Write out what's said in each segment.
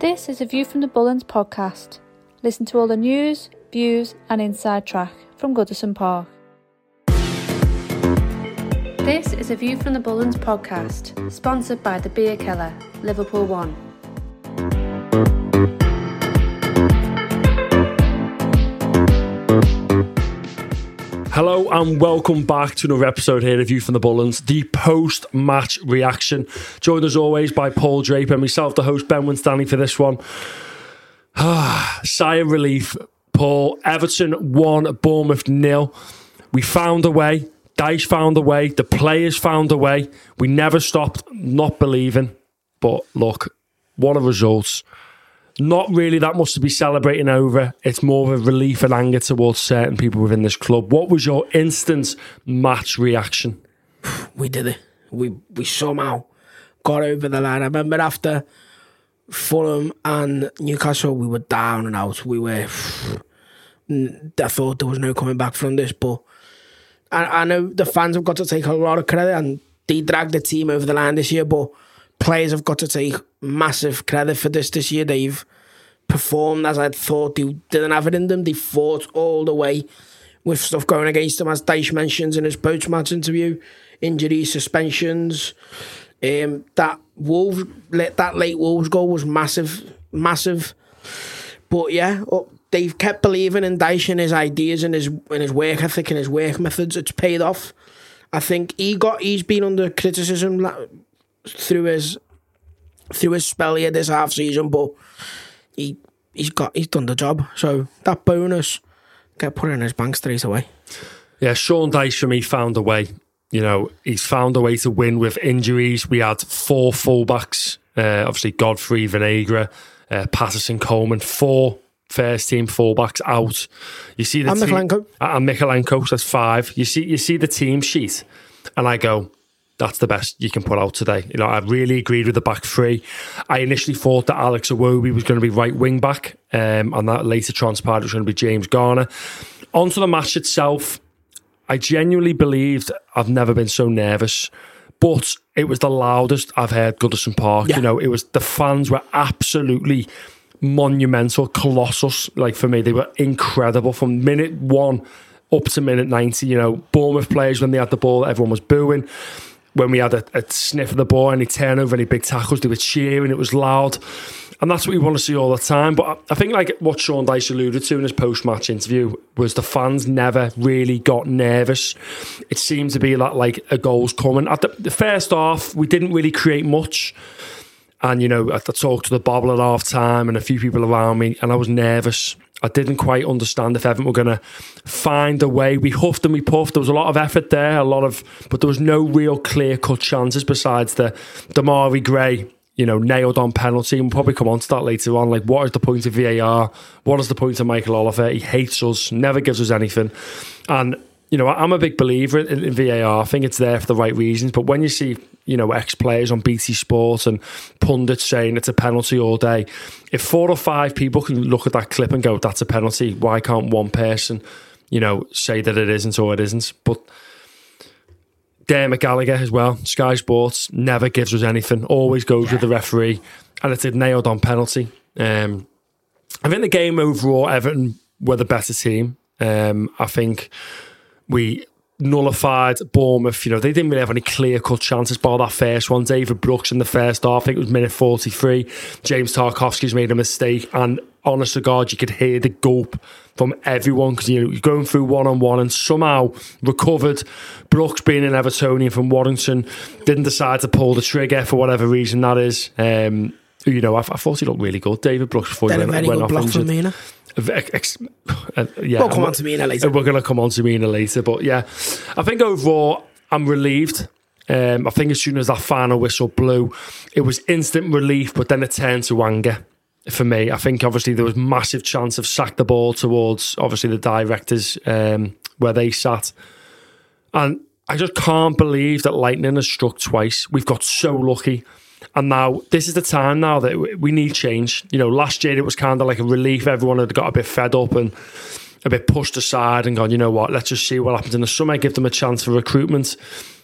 This is a View from the Bullens podcast. Listen to all the news, views, and inside track from Goodison Park. This is a View from the Bullens podcast, sponsored by the Beer Keller, Liverpool One. Hello and welcome back to another episode here of View from the Bullens, the post-match reaction. Joined as always by Paul Draper and myself, the host Ben Winstanley for this one. Ah, sigh of relief, Paul. Everton won, Bournemouth nil. We found a way. Dyche found a way. The players found a way. We never stopped not believing. But look, what a results. Not really that much to be celebrating over. It's more of a relief and anger towards certain people within this club. What was your instant match reaction? we did it. We we somehow got over the line. I remember after Fulham and Newcastle, we were down and out. We were. I thought there was no coming back from this, but I, I know the fans have got to take a lot of credit and they dragged the team over the line this year, but players have got to take massive credit for this this year. They've performed as I thought they didn't have it in them. They fought all the way with stuff going against them, as Dyche mentions in his post match interview. Injuries, suspensions. Um, that Wolves, that late Wolves goal was massive, massive. But yeah, oh, they've kept believing in Dyche and his ideas and his and his work ethic and his work methods. It's paid off. I think he got he's been under criticism through his through his spell here this half season, but he he's got he's done the job. So that bonus get put in his bank straight away. Yeah, Sean Dyche for me found a way. You know, he's found a way to win with injuries. We had four fullbacks, uh, obviously Godfrey, Vinagre, uh, Patterson, Coleman, four first team fullbacks out. You see the and team, Mykolenko. and Mykolenko, that's five. You see, you see the team sheet, and I go, that's the best you can put out today. You know, I really agreed with the back three. I initially thought that Alex Iwobi was going to be right wing back, um, and that later transpired it was going to be James Garner. Onto the match itself, I genuinely believed I've never been so nervous. But it was the loudest I've heard Goodison Park. Yeah. You know, it was the fans were absolutely monumental, colossus. Like for me, they were incredible from minute one up to minute 90. You know, Bournemouth players, when they had the ball, everyone was booing. When we had a, a sniff of the ball, any turnover, any big tackles, they were cheering. It was loud. And that's what we want to see all the time. But I- think, like what Sean Dyche alluded to in his post match interview, was the fans never really got nervous. It seemed to be like, like a goal's coming. At the, the first half, we didn't really create much. And, you know, I I talked to the bobble at half time and a few people around me, and I was nervous. I didn't quite understand if Everton were going to find a way. We huffed and we puffed. There was a lot of effort there, a lot of, but there was no real clear cut chances besides the Demarai Gray, you know, nailed on penalty. And we'll probably come on to that later on. Like, what is the point of VAR? What is the point of Michael Oliver? He hates us, never gives us anything. And you know, I'm a big believer in, in, VAR. I think it's there for the right reasons. But when you see, you know, ex players on BT Sport and pundits saying it's a penalty all day, if four or five people can look at that clip and go, that's a penalty, why can't one person, you know, say that it isn't or it isn't? But Dermot Gallagher as well, Sky Sports, never gives us anything, always goes yeah. with the referee, and it's a nailed on penalty. Um, I think the game overall, Everton were the better team. Um, I think we nullified Bournemouth. You know, they didn't really have any clear cut chances by that first one. David Brooks in the first half, I think it was minute 43. James Tarkowski's made a mistake. And honest to God, you could hear the gulp from everyone because you know, you're going through one on one and somehow recovered. Brooks being an Evertonian from Warrington didn't decide to pull the trigger for whatever reason that is. Um, you know, I, I, thought he looked really good, David Brooks, before then he went, went off injured. Ex- uh, yeah, we'll come on to Mina later. We're going to come on to Mina later, but yeah, I think overall I'm relieved. Um, I think as soon as that final whistle blew, it was instant relief, but then it turned to anger for me. I think obviously there was massive chance of sack the ball towards obviously the directors um, where they sat, and I just can't believe that lightning has struck twice. We've got so lucky. And now this is the time now that we need change. You know, last year it was kind of like a relief. Everyone had got a bit fed up and a bit pushed aside and gone, you know what, let's just see what happens in the summer, give them a chance for recruitment.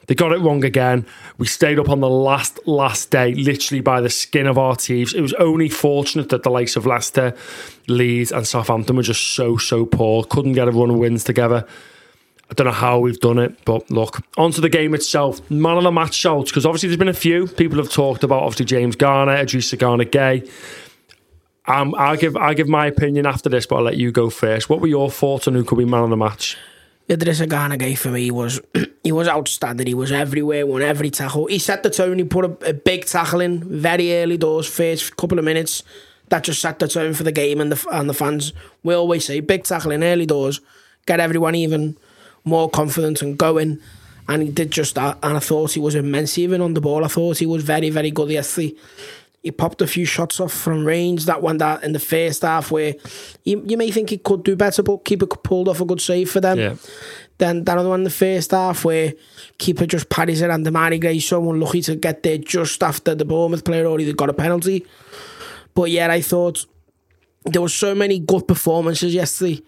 They got it wrong again. We stayed up on the last, last day, literally by the skin of our teeth. It was only fortunate that the likes of Leicester, Leeds, and Southampton were just so, so poor. Couldn't get a run of wins together. I don't know how we've done it, but look, onto the game itself. Man of the match shouts, because obviously there's been a few. People have talked about obviously James Garner, Idrissa Gana Gueye. Um, I'll give I give my opinion after this, but I'll let you go first. What were your thoughts on who could be man of the match? Idrissa Gana Gueye for me was he was outstanding. He was everywhere, won every tackle. He set the tone. He put a, a big tackle in very early doors, first couple of minutes. That just set the tone for the game and the and the fans. We always say big tackle in early doors, get everyone even more confident and going. And he did just that. And I thought he was immense even on the ball. I thought he was very, very good yesterday. He popped a few shots off from range. That one that in the first half where you, you may think he could do better, but keeper pulled off a good save for them. Yeah. Then that other one in the first half where keeper just parries it and Demarai Gray so unlucky to get there just after the Bournemouth player already got a penalty. But yeah, I thought there were so many good performances yesterday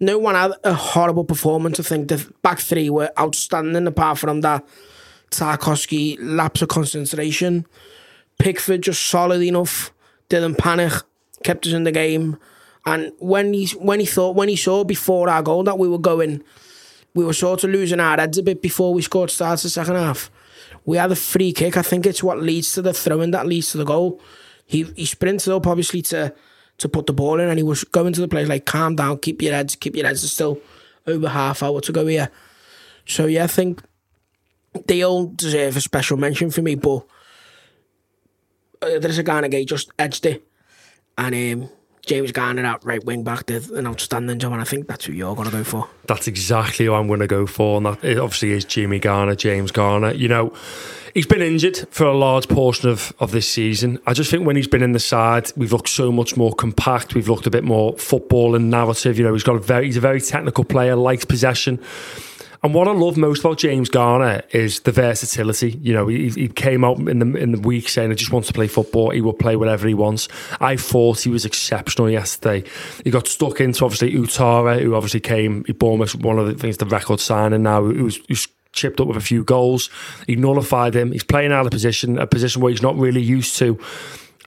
no one had a horrible performance. I think the back three were outstanding, apart from that Tarkowski lapse of concentration. Pickford just solid enough, didn't panic, kept us in the game. And when he when he thought when he saw before our goal that we were going, we were sort of losing our heads a bit before we scored starts the second half. We had a free kick. I think it's what leads to the throwing that leads to the goal. He he sprinted up obviously to to put the ball in, and he was going to the players like, "Calm down, keep your heads, keep your heads." There's still over half hour to go here, so yeah, I think they all deserve a special mention for me. But uh, there's a Garner just edged it, and um, James Garner at right wing back did an outstanding job, and I think that's who you're going to go for. That's exactly who I'm going to go for, and that obviously is Jimmy Garner, James Garner. You know He's been injured for a large portion of, of this season. I just think when he's been in the side, we've looked so much more compact. We've looked a bit more football and narrative. You know, he's got a very he's a very technical player, likes possession. And what I love most about James Garner is the versatility. You know, he, he came out in the in the week saying, "I just wants to play football. He will play whatever he wants." I thought he was exceptional yesterday. He got stuck into obviously Ouattara, who obviously came. He Bournemouth one of the things the record signing now. Who's, who's chipped up with a few goals. He nullified him. He's playing out of position, a position where he's not really used to.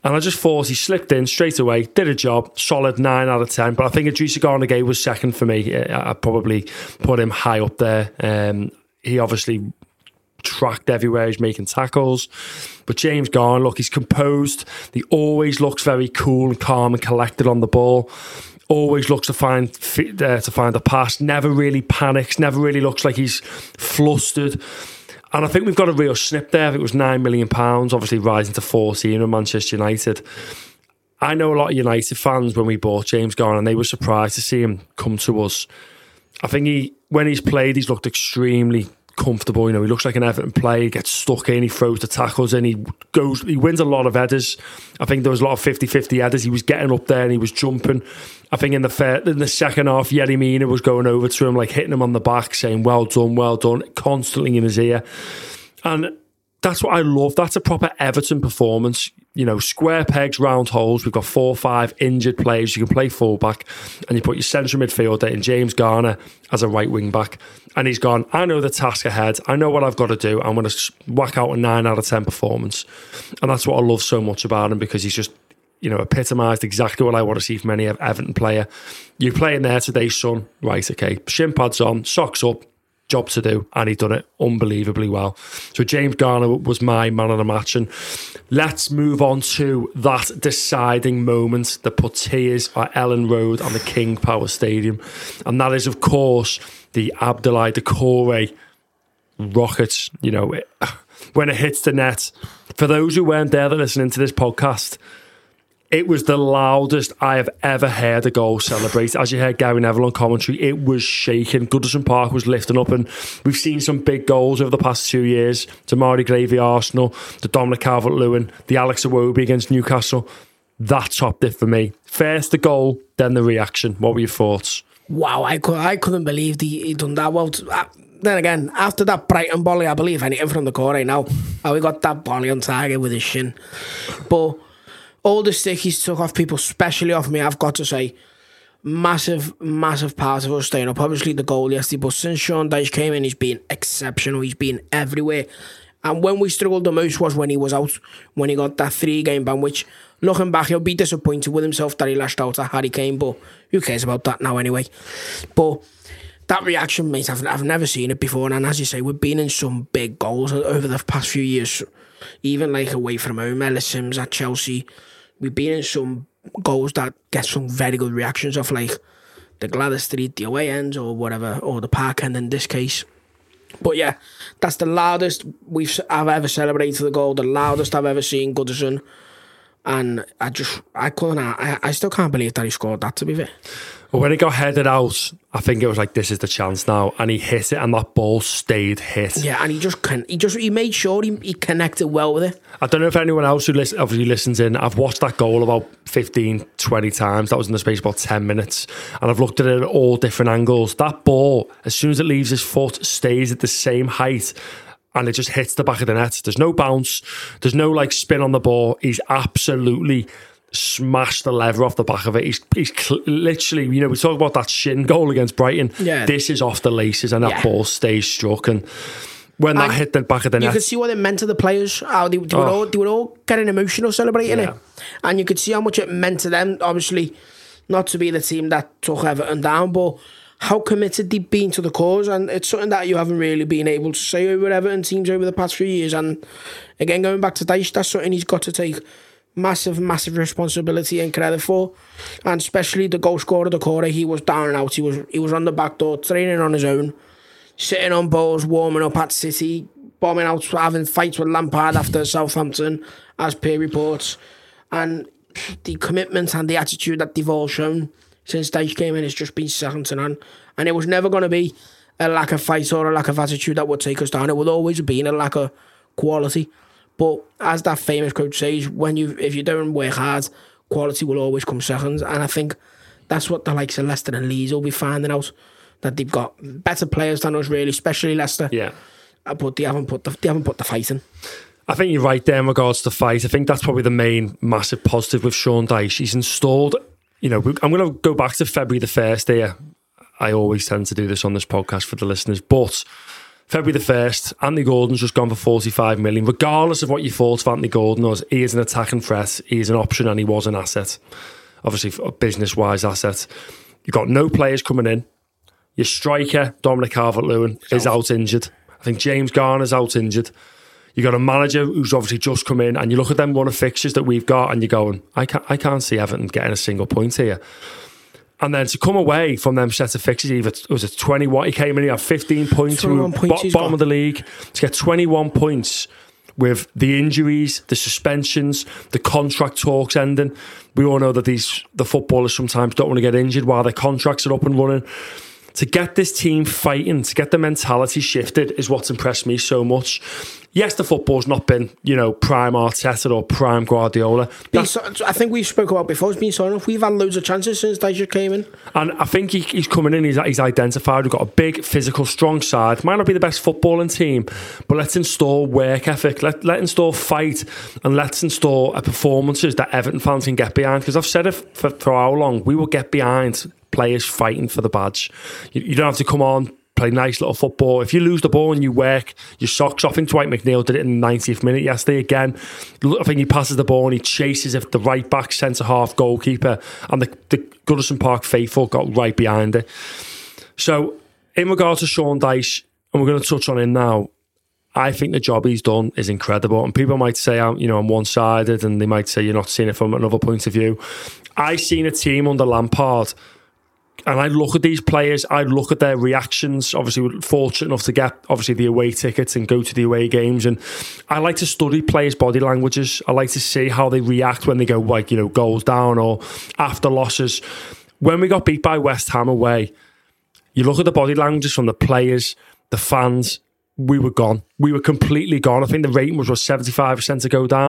And I just thought he slipped in straight away, did a job, solid nine out of ten. But I think Idrissa Gana was second for me. I probably put him high up there. Um, he obviously tracked everywhere. He's making tackles. But James Garn, look, he's composed. He always looks very cool and calm and collected on the ball always looks to find uh, to find a pass. Never really panics. Never really looks like he's flustered. And I think we've got a real snip there. It was nine million pounds, obviously rising to fourteen in Manchester United. I know a lot of United fans when we bought James Garner, and they were surprised to see him come to us. I think he, when he's played, he's looked extremely comfortable. You know, he looks like an Everton player. He gets stuck in, he throws the tackles in, he goes, he wins a lot of headers. I think there was a lot of 50-50 headers. He was getting up there and he was jumping. I think in the fair, in the second half, Yerry Mina was going over to him, like hitting him on the back, saying, "Well done, well done," constantly in his ear, and that's what I love. That's a proper Everton performance. You know, square pegs, round holes. We've got four or five injured players. You can play fullback, and you put your central midfielder in James Garner as a right wing back. And he's gone, I know the task ahead. I know what I've got to do. I'm going to whack out a nine out of 10 performance. And that's what I love so much about him because he's just, you know, epitomised exactly what I want to see from any Everton player. You're playing there today, son. Right, okay. Shin pads on, socks up, job to do, and he done it unbelievably well. So James Garner was my man of the match, and let's move on to that deciding moment that put tears at Elland Road on the King Power Stadium, and that is of course the Abdoulaye Doucouré rocket. You know, it, when it hits the net. For those who weren't there that listening to this podcast, it was the loudest I have ever heard a goal celebrate. As you heard Gary Neville on commentary, it was shaking. Goodison Park was lifting up, and we've seen some big goals over the past two years. Demarai Gravy Arsenal, the Dominic Calvert Lewin, the Alex Iwobi against Newcastle. That topped it for me. First the goal, then the reaction. What were your thoughts? Wow, I, could, I couldn't believe he, done that well. Uh, then again, after that Brighton volley, I believe anything from the corner now. How he got that volley on target with his shin. But all the stick he's took off people, especially off me, I've got to say, massive, massive part of us staying up. Obviously, the goal yesterday, but since Sean Dyche came in, he's been exceptional. He's been everywhere. And when we struggled the most was when he was out, when he got that three game ban, which looking back, he'll be disappointed with himself that he lashed out at Harry Kane, but who cares about that now anyway? But that reaction, mate, I've, I've never seen it before. And as you say, we've been in some big goals over the past few years, even like away from home, Ellis Sims at Chelsea we've been in some goals that get some very good reactions of like the Gwladys Street, the away ends, or whatever, or the park end in this case. But yeah, that's the loudest we've I've ever celebrated the goal, the loudest I've ever seen Goodison. And I just, I couldn't, I, I still can't believe that he scored that, to be fair. Well, when he got headed out, I think it was like this is the chance now, and he hit it, and that ball stayed hit. Yeah, and he just can, he just he made sure he, he connected well with it. I don't know if anyone else who listen, obviously listens in. I've watched that goal about 15, 20 times. That was in the space of about ten minutes, and I've looked at it at all different angles. That ball, as soon as it leaves his foot, stays at the same height and it just hits the back of the net. There's no bounce. There's no like spin on the ball. He's absolutely smashed the lever off the back of it. He's, he's cl- literally, you know, we talk about that shin goal against Brighton. Yeah. This is off the laces and that Yeah. ball stays struck. And when that And hit the back of the You net, You could see what it meant to the players. How they, they, were, Oh. all, they were all getting emotional celebrating Yeah. it. And you could see how much it meant to them. Obviously, not to be the team that took Everton down, but how committed they've been to the cause. And it's something that you haven't really been able to say over Everton teams over the past few years. And again, going back to Dyche, that's something he's got to take massive, massive responsibility and credit for. And especially the goal scorer, the corner, he was down and out. He was he was on the back door, training on his own sitting on balls, warming up at City, bombing out, having fights with Lampard after Southampton, as per reports. And the commitment and the attitude that they've all shown since Dyche came in has just been second to none. And it was never going to be a lack of fight or a lack of attitude that would take us down. It would always have been a lack of quality. But as that famous coach says, when you if you don't work hard, quality will always come second. And I think that's what the likes of Leicester and Leeds will be finding out that they've got better players than us, really, especially Leicester. yeah. Uh, But they haven't put the they haven't put the fight in. I think you're right there in regards to fight. I think that's probably the main massive positive with Sean Dyche. He's installed, you know, I'm going to go back to February the 1st here. I always tend to do this on this podcast for the listeners, but February the 1st, Anthony Gordon's just gone for 45 million. Regardless of what you thought of Anthony Gordon was, he is an attacking threat, he is an option, and he was an asset. Obviously, a business wise asset. You've got no players coming in. Your striker, Dominic Calvert Lewin, is out injured. I think James Garner's out injured. You've got a manager who's obviously just come in, and you look at them one of fixtures that we've got, and you're going, I can't, I can't see Everton getting a single point here. And then to come away from them set of fixtures, either it was a 21, he came in, he had 15 points, we points bo- bottom got. of the league, to get 21 points with the injuries, the suspensions, the contract talks ending. We all know that these the footballers sometimes don't want to get injured while their contracts are up and running. To get this team fighting, to get the mentality shifted, is what's impressed me so much. Yes, the football's not been, you know, prime Arteta or prime Guardiola. So, I think we spoke about before. It's been so enough. We've had loads of chances since Dyche came in, and I think he, he's coming in. He's, he's identified. We've got a big, physical, strong side. Might not be the best footballing team, but let's install work ethic. Let let install fight, and let's install a performances that Everton fans can get behind. Because I've said it for, for how long we will get behind players fighting for the badge. You, you don't have to come on play nice little football. If you lose the ball and you work your socks off, I think Dwight McNeil did it in the 90th minute yesterday again. I think he passes the ball and he chases if the right back, centre half, goalkeeper, and the, the Goodison Park faithful got right behind it. So, in regards to Sean Dyche, and we're going to touch on him now. I think the job he's done is incredible, and people might say, "I'm, you know, I'm one-sided," and they might say you're not seeing it from another point of view. I've seen a team under Lampard and I look at these players, I look at their reactions. Obviously, we're fortunate enough to get obviously the away tickets and go to the away games, and I like to study players' body languages. I like to see how they react when they go like you know goals down or after losses. When we got beat by West Ham away, you look at the body languages from the players, the fans. We were gone. We were completely gone. I think the rating was was seventy five percent to go down.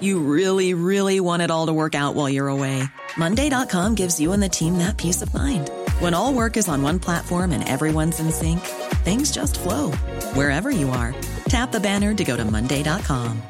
You really, really want it all to work out while you're away. Monday.com gives you and the team that peace of mind. When all work is on one platform and everyone's in sync, things just flow wherever you are. Tap the banner to go to Monday.com.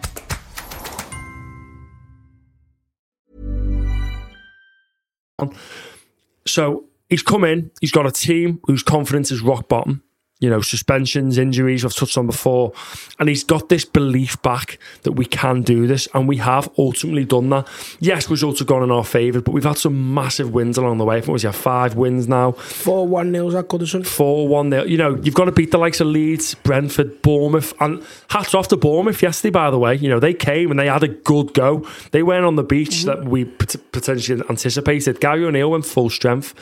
So he's come in, he's got a team whose confidence is rock bottom you know, suspensions, injuries, I've touched on before. And he's got this belief back that we can do this, and we have ultimately done that. Yes, results have gone in our favour, but we've had some massive wins along the way. I think we have five wins now. 4 1 nils at Goodison. 4 1 nil. You know, you've got to beat the likes of Leeds, Brentford, Bournemouth, and hats off to Bournemouth yesterday, by the way. You know, they came and they had a good go. They went on the beach mm-hmm. that we potentially anticipated. Gary O'Neill went full strength.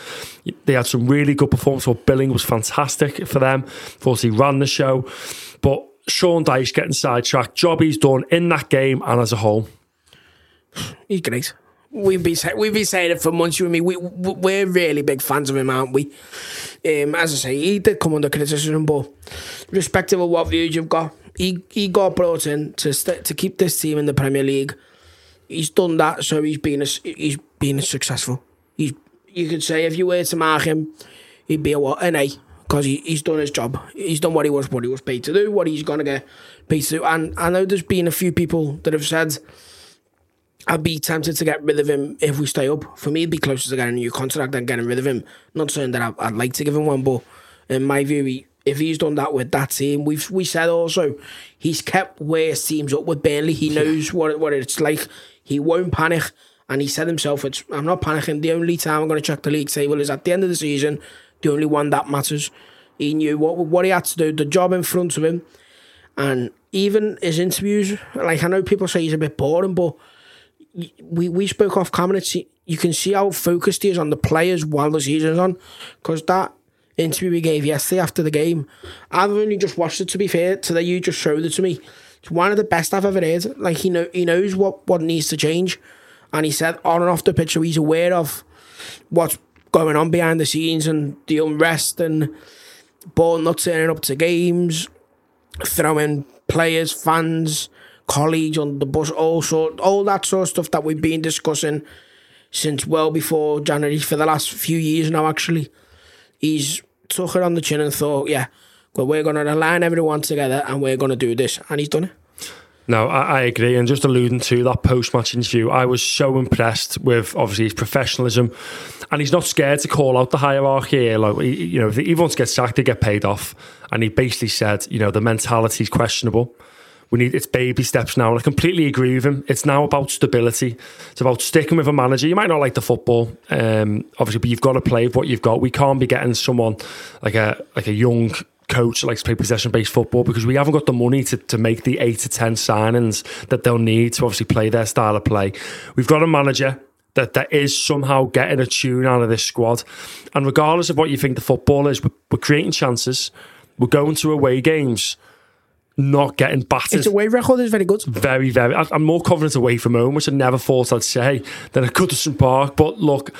They had some really good performance. Well, Billing was fantastic for them. Of course, he ran the show. But Sean Dyche getting sidetracked. Job he's done in that game and as a whole. He's great. We've been we've been saying it for months. You and me, we we're really big fans of him, aren't we? Um, as I say, he did come under criticism, but respective of what views you've got, he he got brought in to st- to keep this team in the Premier League. He's done that, so he's been a, he's been successful. He's you could say if you were to mark him, he'd be a what an A because he, he's done his job. He's done what he was what he was paid to do, what he's gonna get paid to do. And I know there's been a few people that have said I'd be tempted to get rid of him if we stay up. For me, it'd be closer to getting a new contract than getting rid of him. Not saying that I, would like to give him one, but in my view, he, if he's done that with that team, we've we said also he's kept worse teams up with Burnley. He knows what what it's like. He won't panic. And he said himself, it's, I'm not panicking. The only time I'm going to check the league table is at the end of the season the only one that matters. He knew what what he had to do, the job in front of him, and even his interviews. Like I know people say he's a bit boring, but we we spoke off camera. You can see how focused he is on the players while the season's on, because that interview he gave yesterday after the game, I've only just watched it. To be fair, today you just showed it to me. It's one of the best I've ever heard. Like he know he knows what what needs to change, and he said on and off the pitch, so he's aware of what's going on behind the scenes and the unrest and not turning up to games, throwing players, fans, colleagues on the bus, all sort, all that sort of stuff that we've been discussing since well before January for the last few years now. Actually, he's took it on the chin and thought, yeah, well, we're going to align everyone together and we're going to do this, and he's done it. No, I, I, agree. And just alluding to that post match interview, I was so impressed with obviously his professionalism. And he's not scared to call out the hierarchy. Like, you know, if he wants to get sacked, they get paid off. And he basically said, you know, the mentality is questionable. We need it's baby steps now, and I completely agree with him. It's now about stability. It's about sticking with a manager. You might not like the football, um, obviously, but you've got to play with what you've got. We can't be getting someone like a like a young coach that likes to play possession based football because we haven't got the money to, to make the eight to ten signings that they'll need to obviously play their style of play. We've got a manager that that is somehow getting a tune out of this squad. And regardless of what you think the football is, we're, we're creating chances. We're going to away games not getting battered. Its away record is very good. Very, very. I'm more confident away from home, which I never thought I'd say, than at Goodison Park. But look,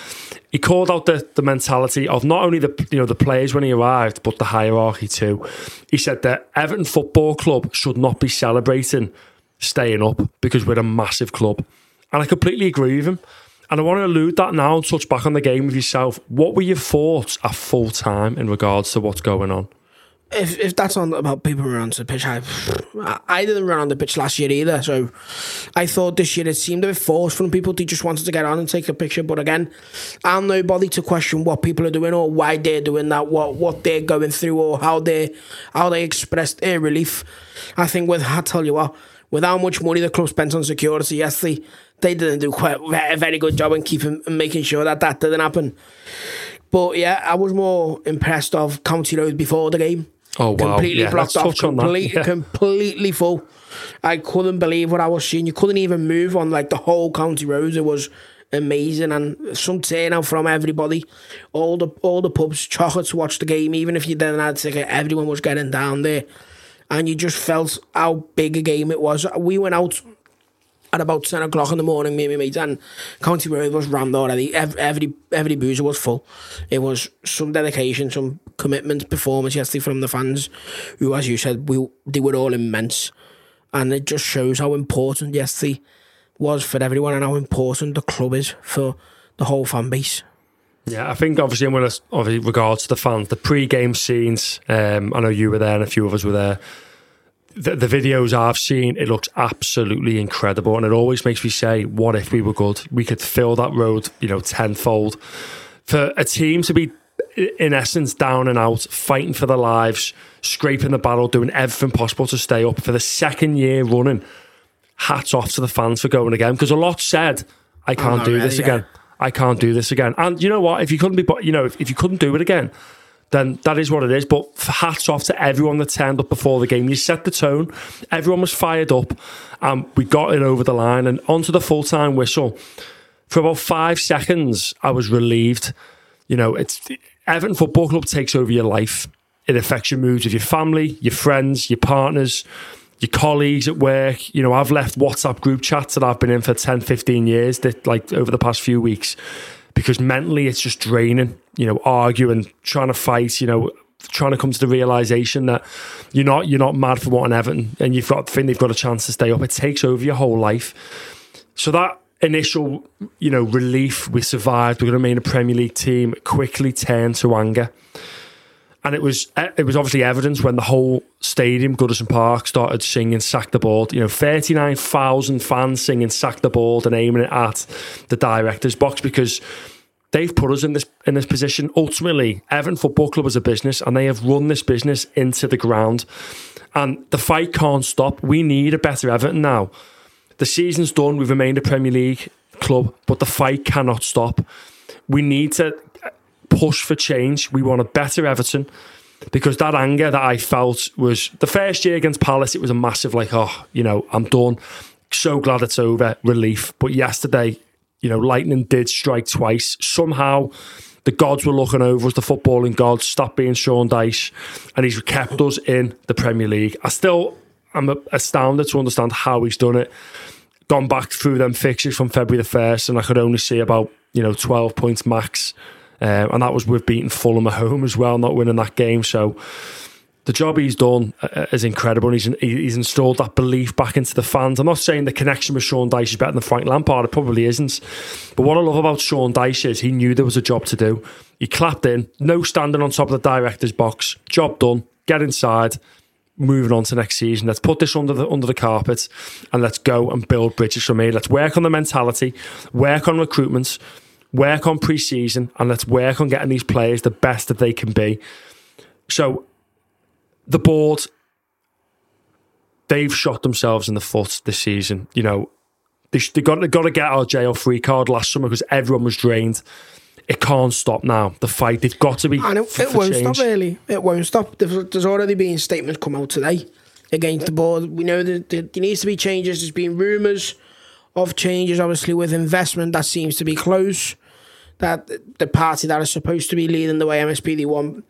he called out the, the mentality of not only the you know the players when he arrived, but the hierarchy too. He said that Everton Football Club should not be celebrating staying up because we're a massive club, and I completely agree with him. And I want to allude that now and touch back on the game with yourself. What were your thoughts at full time in regards to what's going on? If if that's on about people onto the pitch, I, I didn't run on the pitch last year either. So I thought this year it seemed a bit forced from people. They just wanted to get on and take a picture. But again, I'm nobody to question what people are doing or why they're doing that, what what they're going through, or how they how they expressed their relief. I think with I tell you what, with how much money the club spent on security yesterday, they didn't do quite a very good job in keeping making sure that that didn't happen. But yeah, I was more impressed of County Road before the game Oh wow! completely yeah, blocked off, complete, yeah. completely full. I couldn't believe what I was seeing. You couldn't even move on like the whole county roads. It was amazing and some turnout from everybody. All the all the pubs, chocolate to watch the game. Even if you didn't have a ticket, everyone was getting down there, and you just felt how big a game it was. We went out at about 10 o'clock in the morning, me and my mates, and County Road was rammed already. Every, every, every boozer was full. It was some dedication, some commitment, performance yesterday from the fans, who, as you said, we they were all immense. And it just shows how important yesterday was for everyone and how important the club is for the whole fan base. Yeah, I think obviously, in regards to the fans, the pre-game scenes. Um, I know you were there, and a few of us were there the, the, videos I've seen, it looks absolutely incredible, and it always makes me say, "What if we were good? We could fill that road, you know, tenfold." For a team to be, in essence, down and out, fighting for their lives, scraping the barrel, doing everything possible to stay up for the second year running. Hats off to the fans for going again, because a lot said, "I can't do really, this again. Yeah. I can't do this again." And you know what? If you couldn't be, you know, if, if you couldn't do it again then that is what it is. But hats off to everyone that turned up before the game. You set the tone. Everyone was fired up, and we got it over the line and onto the full time whistle. For about five seconds, I was relieved. You know, it's Everton Football Club takes over your life. It affects your moods with your family, your friends, your partners, your colleagues at work. You know, I've left WhatsApp group chats that I've been in for 10, 15 years that like over the past few weeks because mentally it's just draining, you know, arguing, trying to fight, you know, trying to come to the realization that you're not you're not mad for wanting Everton and you've got think they've got a chance to stay up. It takes over your whole life. So that initial, you know, relief we survived, we're to remain a Premier League team, quickly turned to anger and it was eh, it was obviously evidence when the whole stadium, Goodison Park, started singing "Sack the Board." You know, thirty nine thousand fans singing "Sack the Board" and aiming it at the director's box because they've put us in this in this position. Ultimately, Everton Football Club is a business, and they have run this business into the ground. And the fight can't stop. We need a better Everton now. The season's done. We've remained a Premier League club, but the fight cannot stop. We need to push for change. We want a better Everton because that anger that I felt was the first year against Palace. It was a massive like, oh, you know, I'm done. So glad it's over, relief. But yesterday, you know, lightning did strike twice. Somehow, the gods were looking over us. The footballing gods stopped being Sean Dyche, and he's kept us in the Premier League. I still am astounded to understand how he's done it. Gone back through them fixtures from February the first, and I could only see about you know twelve points max um, and that was with beating Fulham at home as well, not winning that game. So the job he's done uh, uh, is incredible. He's, he's installed that belief back into the fans. I'm not saying the connection with Sean Dyche is better than Frank Lampard. It probably isn't. But what I love about Sean Dyche is he knew there was a job to do. He clapped in, no standing on top of the director's box. Job done. Get inside. Moving on to next season. Let's put this under the under the carpet and let's go and build bridges from here. Let's work on the mentality, work on recruitment work on pre-season and let's work on getting these players the best that they can be. So the board they've shot themselves in the foot this season. You know, they, they got they got to get our jail free card last summer because everyone was drained. It can't stop now. The fight they've got to be. And it, for, it won't change. stop really. It won't stop. There's, there's already been statements come out today against the board. We know that there, there needs to be changes. There's been rumours of changes, obviously with investment that seems to be close. That the party that is supposed to be leading the way, MSP, they want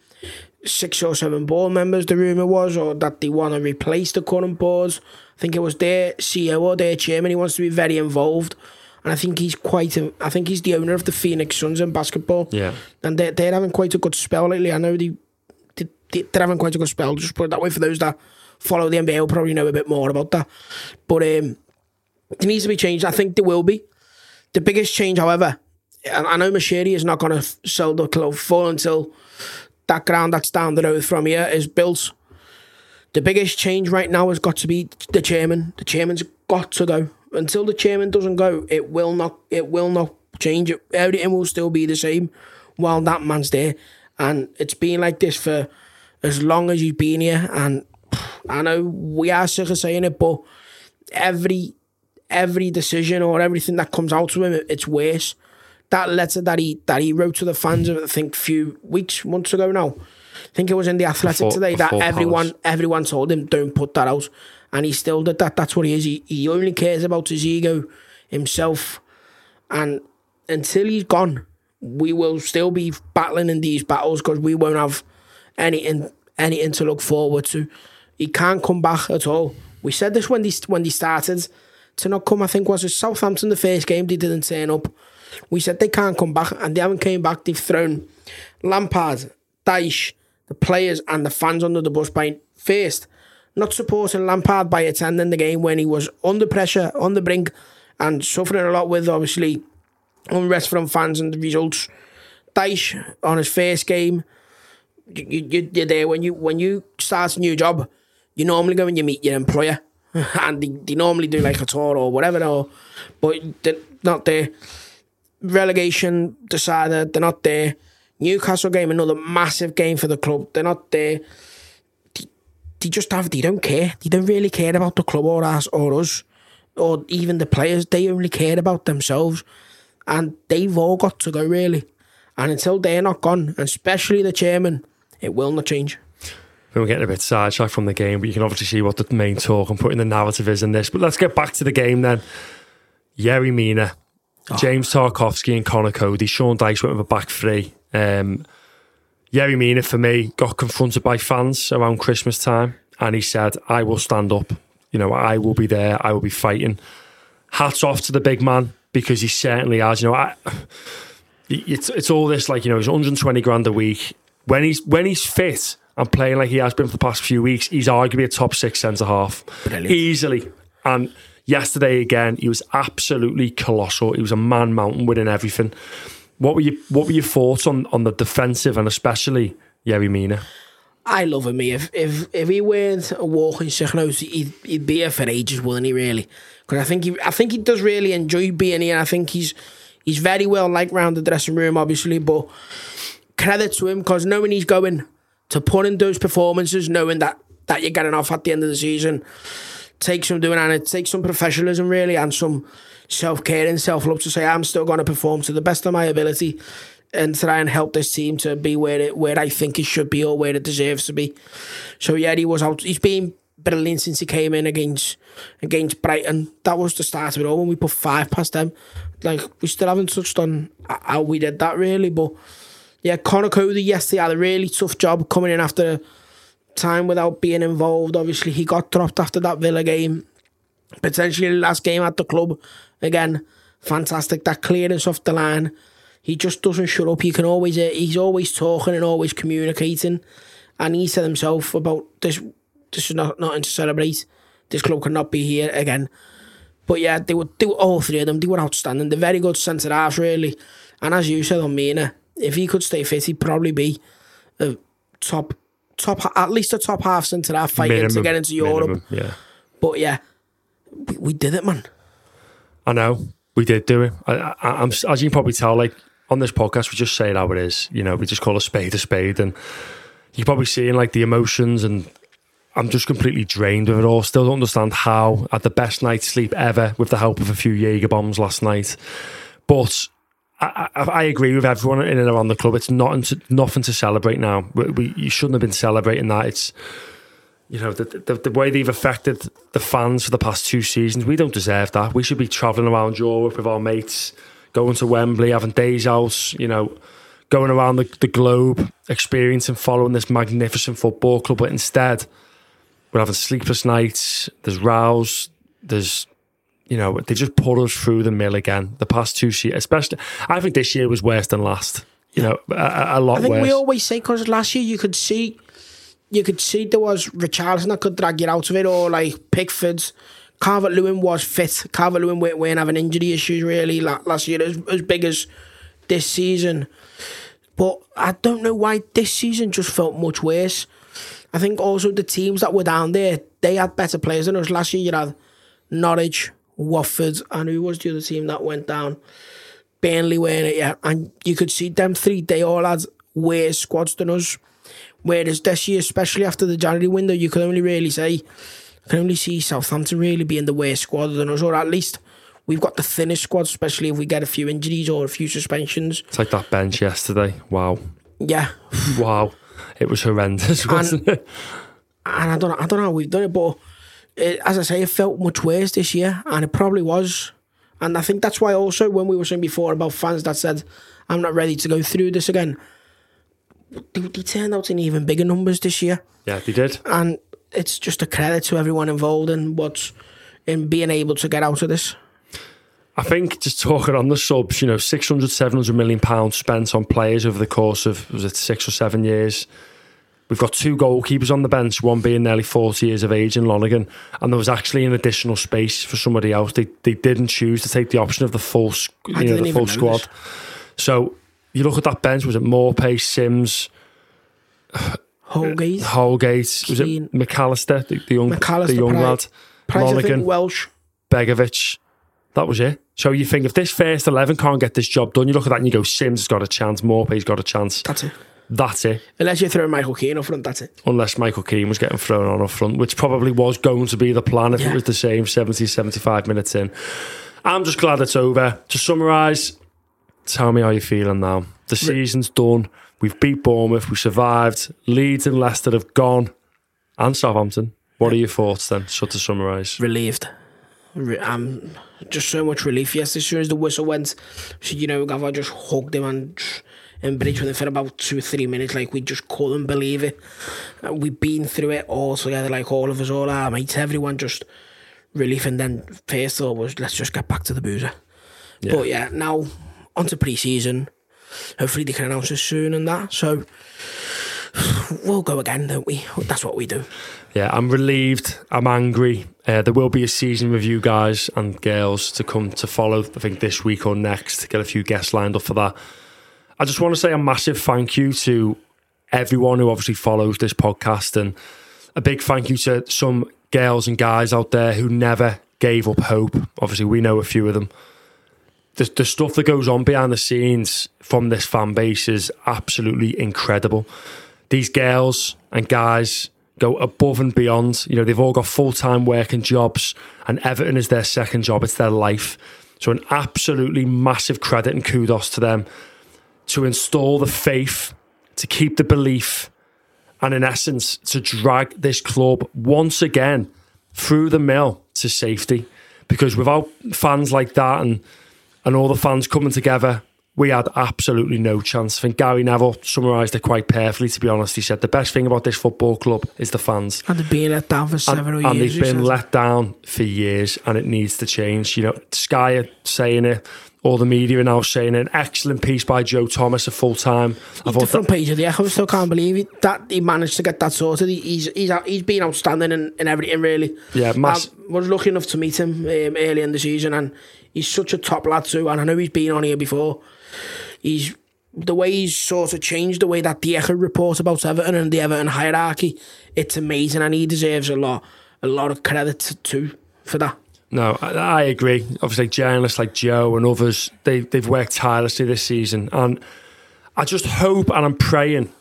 six or seven board members. The rumour was, or that they want to replace the current boards. I think it was their CEO or their chairman. He wants to be very involved. And I think he's quite. A, I think he's the owner of the Phoenix Suns in basketball. Yeah. and they're, they're having quite a good spell lately. I know they, they they're having quite a good spell. Just put it that way for those that follow the NBA will probably know a bit more about that. But um, there needs to be changed. I think there will be. The biggest change, however, I know Moshiri is not going to sell the club full until that ground that's down the road from here is built. The biggest change right now has got to be the chairman. The chairman's got to go. Until the chairman doesn't go, it will not. It will not change. Everything will still be the same while that man's there. And it's been like this for as long as you've been here. And I know we are sick of saying it, but every every decision or everything that comes out of him, it's worse. That letter that he that he wrote to the fans, I think, a few weeks, months ago now. I think it was in the Athletic Before- today that everyone Palace. everyone told him don't put that out, and he still did that. That's what he is. He he only cares about his ego, himself, and until he's gone, we will still be battling in these battles because we won't have anything anything to look forward to. He can't come back at all. We said this when he when they started to not come. I think was it Southampton the first game they didn't turn up. We said they can't come back, and they haven't came back. They've thrown Lampard, Dyche, the players, and the fans under the bus by first not supporting Lampard by attending the game when he was under pressure, on the brink, and suffering a lot with obviously unrest from fans and the results. Dyche on his first game, you, you, you're there when you when you start a new job. You normally go and you meet your employer, and they, they normally do like a tour or whatever, or but they're not there. Relegation decided they're not there. Newcastle game, another massive game for the club. They're not there. They, just have. They don't care. They don't really care about the club or us or us, or even the players. They only care about themselves, and they've all got to go really. And until they're not gone, and especially the chairman, it will not change. We We're getting a bit sidetracked from the game, but you can obviously see what the main talk and putting the narrative is in this. But let's get back to the game then. Yerry Mina, James Tarkowski, and Conor Coady. Sean Dyche went with a back three. Um, Yerry Mina, for me, got confronted by fans around Christmas time, and he said, I will stand up. You know, I will be there. I will be fighting. Hats off to the big man because he certainly has. You know, I, it's it's all this like you know he's 120 grand a week when he's when he's fit and playing like he has been for the past few weeks he's arguably a top six centre half Brilliant. easily and yesterday again he was absolutely colossal he was a man mountain winning everything what were you what were your thoughts on on the defensive and especially Yerry Mina I love him. If if if he weren't a walking sick note, he'd, he'd be here for ages, wouldn't he? Really? Because I think he I think he does really enjoy being here. I think he's he's very well liked round the dressing room, obviously. But credit to him because knowing he's going to put in those performances, knowing that that you're getting off at the end of the season, takes some doing and it takes some professionalism really and some self care and self love to say I'm still going to perform to the best of my ability and try and help this team to be where it where I think it should be or where it deserves to be. So yeah, he was out. He's been brilliant since he came in against against Brighton. That was the start of it all when we put five past them. Like we still haven't touched on how we did that really, but yeah, Conor Coady yesterday had a really tough job coming in after time without being involved. Obviously, he got dropped after that Villa game. Potentially the last game at the club. Again, fantastic. That clearance off the line. He just doesn't shut up. You can always uh, he's always talking and always communicating. And he said himself about this this is not nothing to celebrate. This club cannot be here again. But yeah, they were, they were all three of them. They were outstanding. They're very good centre halves, really. And as you said on Mina, if he could stay fit, he'd probably be a top top at least a top half centre half fighting to get into Europe. minimum, yeah But yeah, we, we did it, man. I know we did do it. I, I, I'm as you can probably tell, like on this podcast, we just say it how it is. You know, we just call a spade a spade, and you can probably seeing like the emotions and I'm just completely drained of it all. Still don't understand how. I had the best night's sleep ever with the help of a few Jaeger bombs last night. But I, I, I agree with everyone in and around the club. It's not nothing to celebrate now. We, we, you shouldn't have been celebrating that. It's you know the, the, the way they've affected the fans for the past two seasons. We don't deserve that. We should be travelling around Europe with our mates, going to Wembley, having days out. You know, going around the, the globe, experiencing, following this magnificent football club. But instead, we're having sleepless nights. There's rows. There's you know, they just put us through the mill again. The past two years, especially, I think this year was worse than last. You know, a, a lot. I think worse. we always say because last year you could see, you could see there was Richarlison that could drag you out of it, or like Pickford's. Calvert Lewin was fit. Calvert Lewin weren't having injury issues really last year as, as big as this season. But I don't know why this season just felt much worse. I think also the teams that were down there, they had better players than us. Last year you had Norwich, Watford, and who was the other team that went down? Burnley weren't it, yeah. And you could see them three, they all had worse squads than us. Whereas this year, especially after the January window, you can only really say, you can only see Southampton really being the worst squad than us, or at least we've got the thinnest squad, especially if we get a few injuries or a few suspensions. It's like that bench yesterday. Wow. Yeah. wow. It was horrendous, wasn't and, it? And I don't know, I don't know how we've done it, but it, as I say, it felt much worse this year, and it probably was. And I think that's why also when we were saying before about fans that said, "I'm not ready to go through this again," they, they turned out in even bigger numbers this year. Yeah, they did. And it's just a credit to everyone involved in what's in being able to get out of this. I think just talking on the subs, you know, 600, 700 million pounds spent on players over the course of was it six or seven years We've got two goalkeepers on the bench, one being nearly 40 years of age in Lonergan, and there was actually an additional space for somebody else. They they didn't choose to take the option of the full you know, the full squad. This. So you look at that bench, was it Maupay, Simms, Holgate, uh, Holgate, was it McAllister, the, the young, McAllister, the young lad, Lonergan, Welch, Begovic. That was it. So you think if this first 11 can't get this job done, you look at that and you go, Simms has got a chance, Maupay's got a chance. That's it. That's it. Unless you throw Michael Keane up front, that's it. Unless Michael Keane was getting thrown on up front, which probably was going to be the plan if yeah. it was the same 70, 75 minutes in. I'm just glad it's over. To summarise, tell me how you're feeling now. The season's done. We've beat Bournemouth. We survived. Leeds and Leicester have gone. And Southampton. What are your thoughts then? So to summarise. Relieved. I'm just so much relief. Yes, as soon as the whistle went, you know, I just hugged him and in Bridge with him for about two or three minutes. Like we just couldn't believe it. we've been through it all together, like all of us, all our mates, everyone just relief. And then first thought was let's just get back to the boozer. Yeah. But yeah, now onto pre-season. Hopefully they can announce us soon and that. So we'll go again, don't we? That's what we do. Yeah, I'm relieved. I'm angry. Uh, there will be a season review, guys and girls, to come to follow. I think this week or next. to Get a few guests lined up for that. I just want to say a massive thank you to everyone who obviously follows this podcast and a big thank you to some girls and guys out there who never gave up hope. Obviously, we know a few of them. The, the stuff that goes on behind the scenes from this fan base is absolutely incredible. These girls and guys go above and beyond. You know, they've all got full time working jobs, and Everton is their second job, it's their life. So, an absolutely massive credit and kudos to them to install the faith, to keep the belief, and in essence, to drag this club once again through the mill to safety. Because without fans like that and and all the fans coming together, we had absolutely no chance. I think Gary Neville summarised it quite perfectly, to be honest. He said the best thing about this football club is the fans. And they've been let down for several and, years. And they've been let down for years, and it needs to change. You know, Sky are saying it, all the media are now saying an excellent piece by Joe Thomas, a full time. The front page of the Echo, I still can't believe it, that he managed to get that sorted. He's he's he's been outstanding in, in everything, really. Yeah, mass- I was lucky enough to meet him um, early in the season, and he's such a top lad too. And I know he's been on here before he's the way he's sort of changed the way that the Echo report about Everton and the Everton hierarchy. It's amazing, and he deserves a lot, a lot of credit too for that. No, I, I agree. Obviously, journalists like Joe and others, they they've worked tirelessly this season, and I just hope and I'm praying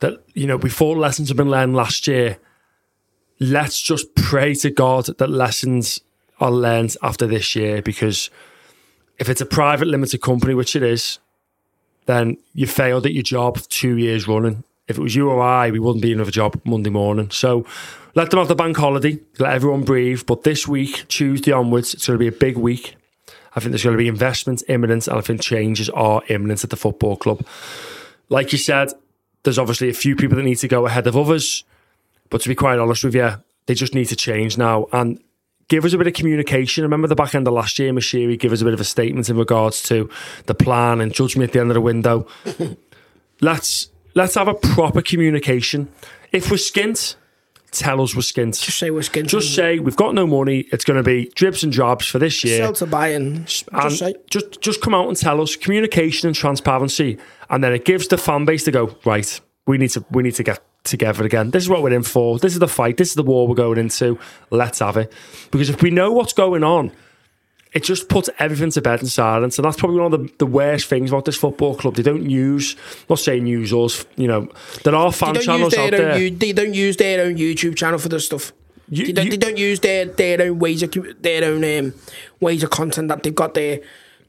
that you know before lessons have been learned last year, let's just pray to God that lessons are learned after this year because if it's a private limited company, which it is, then you failed at your job two years running. If it was you or I, we wouldn't be in a job Monday morning. So let them have the bank holiday, let everyone breathe. But this week, Tuesday onwards, it's going to be a big week. I think there's going to be investments imminent, and I think changes are imminent at the football club. Like you said, there's obviously a few people that need to go ahead of others. But to be quite honest with you, they just need to change now and give us a bit of communication. Remember the back end of last year, Moshiri gave us a bit of a statement in regards to the plan and judge me at the end of the window. let's let's have a proper communication. If we're skint, tell us we're skint. Just say we're skint. Just say we've got no money. It's going to be dribs and jobs for this year. Sell to buy and just and say. just just come out and tell us communication and transparency, and then it gives the fan base to go right. We need to we need to get together again. This is what we're in for. This is the fight. This is the war we're going into. Let's have it. Because if we know what's going on, it just puts everything to bed in silence. And that's probably one of the, the worst things about this football club. They don't use, not saying use us, you know, there are fan channels out there. they don't use their own YouTube channel for this stuff. You- they, don't, you- they don't use their, their own ways of their own um, ways of content that they've got their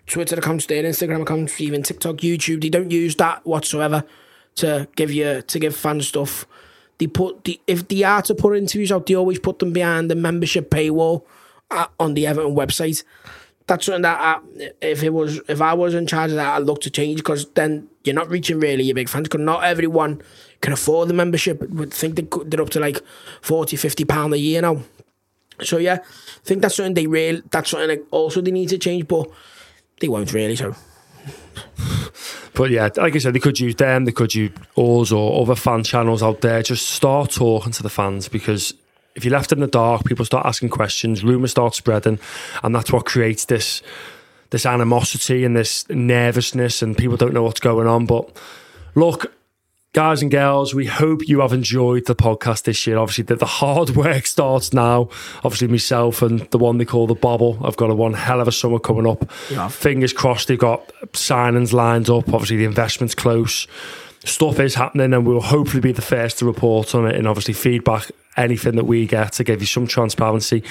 Twitter accounts, their Instagram accounts, even TikTok, YouTube. They don't use that whatsoever to give you to give fans stuff. They put the if they are to put interviews out, they always put them behind the membership paywall uh, on the Everton website. That's something that I, if it was if I was in charge of that, I'd look to change because then you're not reaching really your big fans because not everyone can afford the membership. Would think they they're up to like 40, 50 pound a year now. So yeah, I think that's something they real that's something that also they need to change, but they won't really. So But yeah, like I said, they could use them, they could use us or other fan channels out there. Just start talking to the fans because if you're left in the dark, people start asking questions, rumours start spreading, and that's what creates this this animosity and this nervousness, and people don't know what's going on. But look, guys and girls, we hope you have enjoyed the podcast this year. Obviously, the, the hard work starts now. Obviously, myself and the one they call the Bobble, I've got a one hell of a summer coming up. Yeah. Fingers crossed, they've got signings lined up. Obviously, the investment's close. Stuff is happening, and we'll hopefully be the first to report on it and obviously feedback anything that we get to give you some transparency.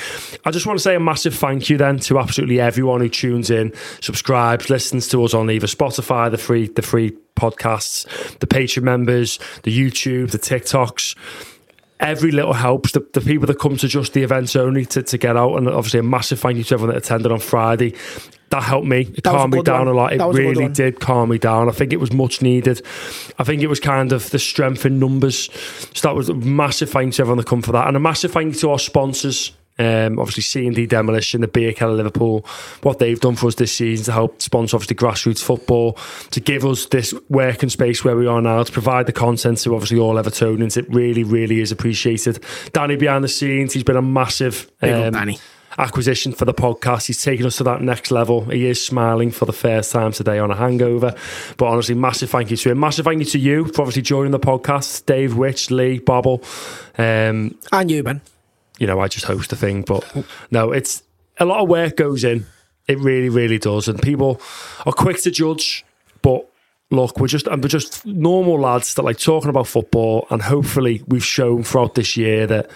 I just want to say a massive thank you then to absolutely everyone who tunes in, subscribes, listens to us on either Spotify, the free the free podcasts, the Patreon members, the YouTube, the TikToks. Every little helps. The, the people that come to just the events only to, to get out, and obviously a massive thank you to everyone that attended on Friday. That helped me. It That calmed me down one. a lot. It That was a good really did calm me down. I think it was much needed. I think it was kind of the strength in numbers. So that was a massive thank you to everyone that come for that. And a massive thank you to our sponsors. Um, obviously, C&D Demolition, the Bierkeller Liverpool, what they've done for us this season to help sponsor obviously grassroots football, to give us this working space where we are now, to provide the content to obviously all Evertonians. It really, really is appreciated. Danny behind the scenes, he's been a massive um, Danny. acquisition for the podcast. He's taken us to that next level. He is smiling for the first time today on a hangover. But honestly, massive thank you to him. Massive thank you to you for obviously joining the podcast. Dave Witch, Lee, Bobble. Um, and you, Ben. You know, I just host the thing. But no, it's a lot of work goes in. It really, really does. And people are quick to judge. But look, we're just we're just normal lads that like talking about football. And hopefully we've shown throughout this year that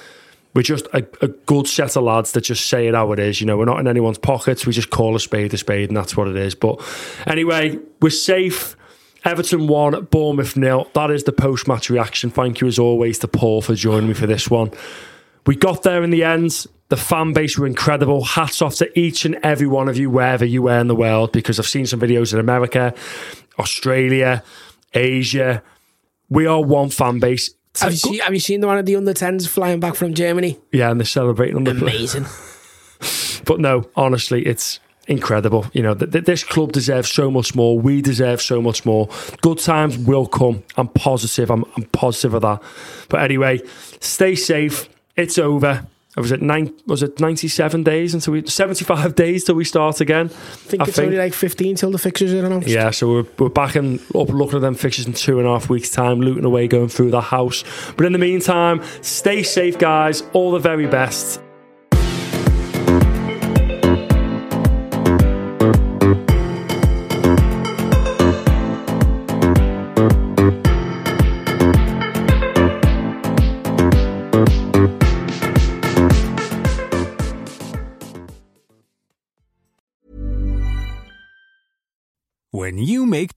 we're just a, a good set of lads that just say it how it is. You know, we're not in anyone's pockets. We just call a spade a spade, and that's what it is. But anyway, we're safe. Everton won, Bournemouth nil. That is the post match reaction. Thank you as always to Paul for joining me for this one. We got there in the end. The fan base were incredible. Hats off to each and every one of you, wherever you were in the world, because I've seen some videos in America, Australia, Asia. We are one fan base. Have you, seen, have you seen the one of the under 10s flying back from Germany? Yeah, and they're celebrating on the Amazing. But no, honestly, it's incredible. You know, th- th- this club deserves so much more. We deserve so much more. Good times will come. I'm positive. I'm, I'm positive of that. But anyway, stay safe. It's over. Was it nine? Was it ninety-seven days until we? Seventy-five days till we start again. I think it's only like 15 till the fixtures are announced. Yeah, so we're, we're back and up looking at them fixtures in two and a half weeks' time, looting away, going through the house. But in the meantime, stay safe, guys. All the very best.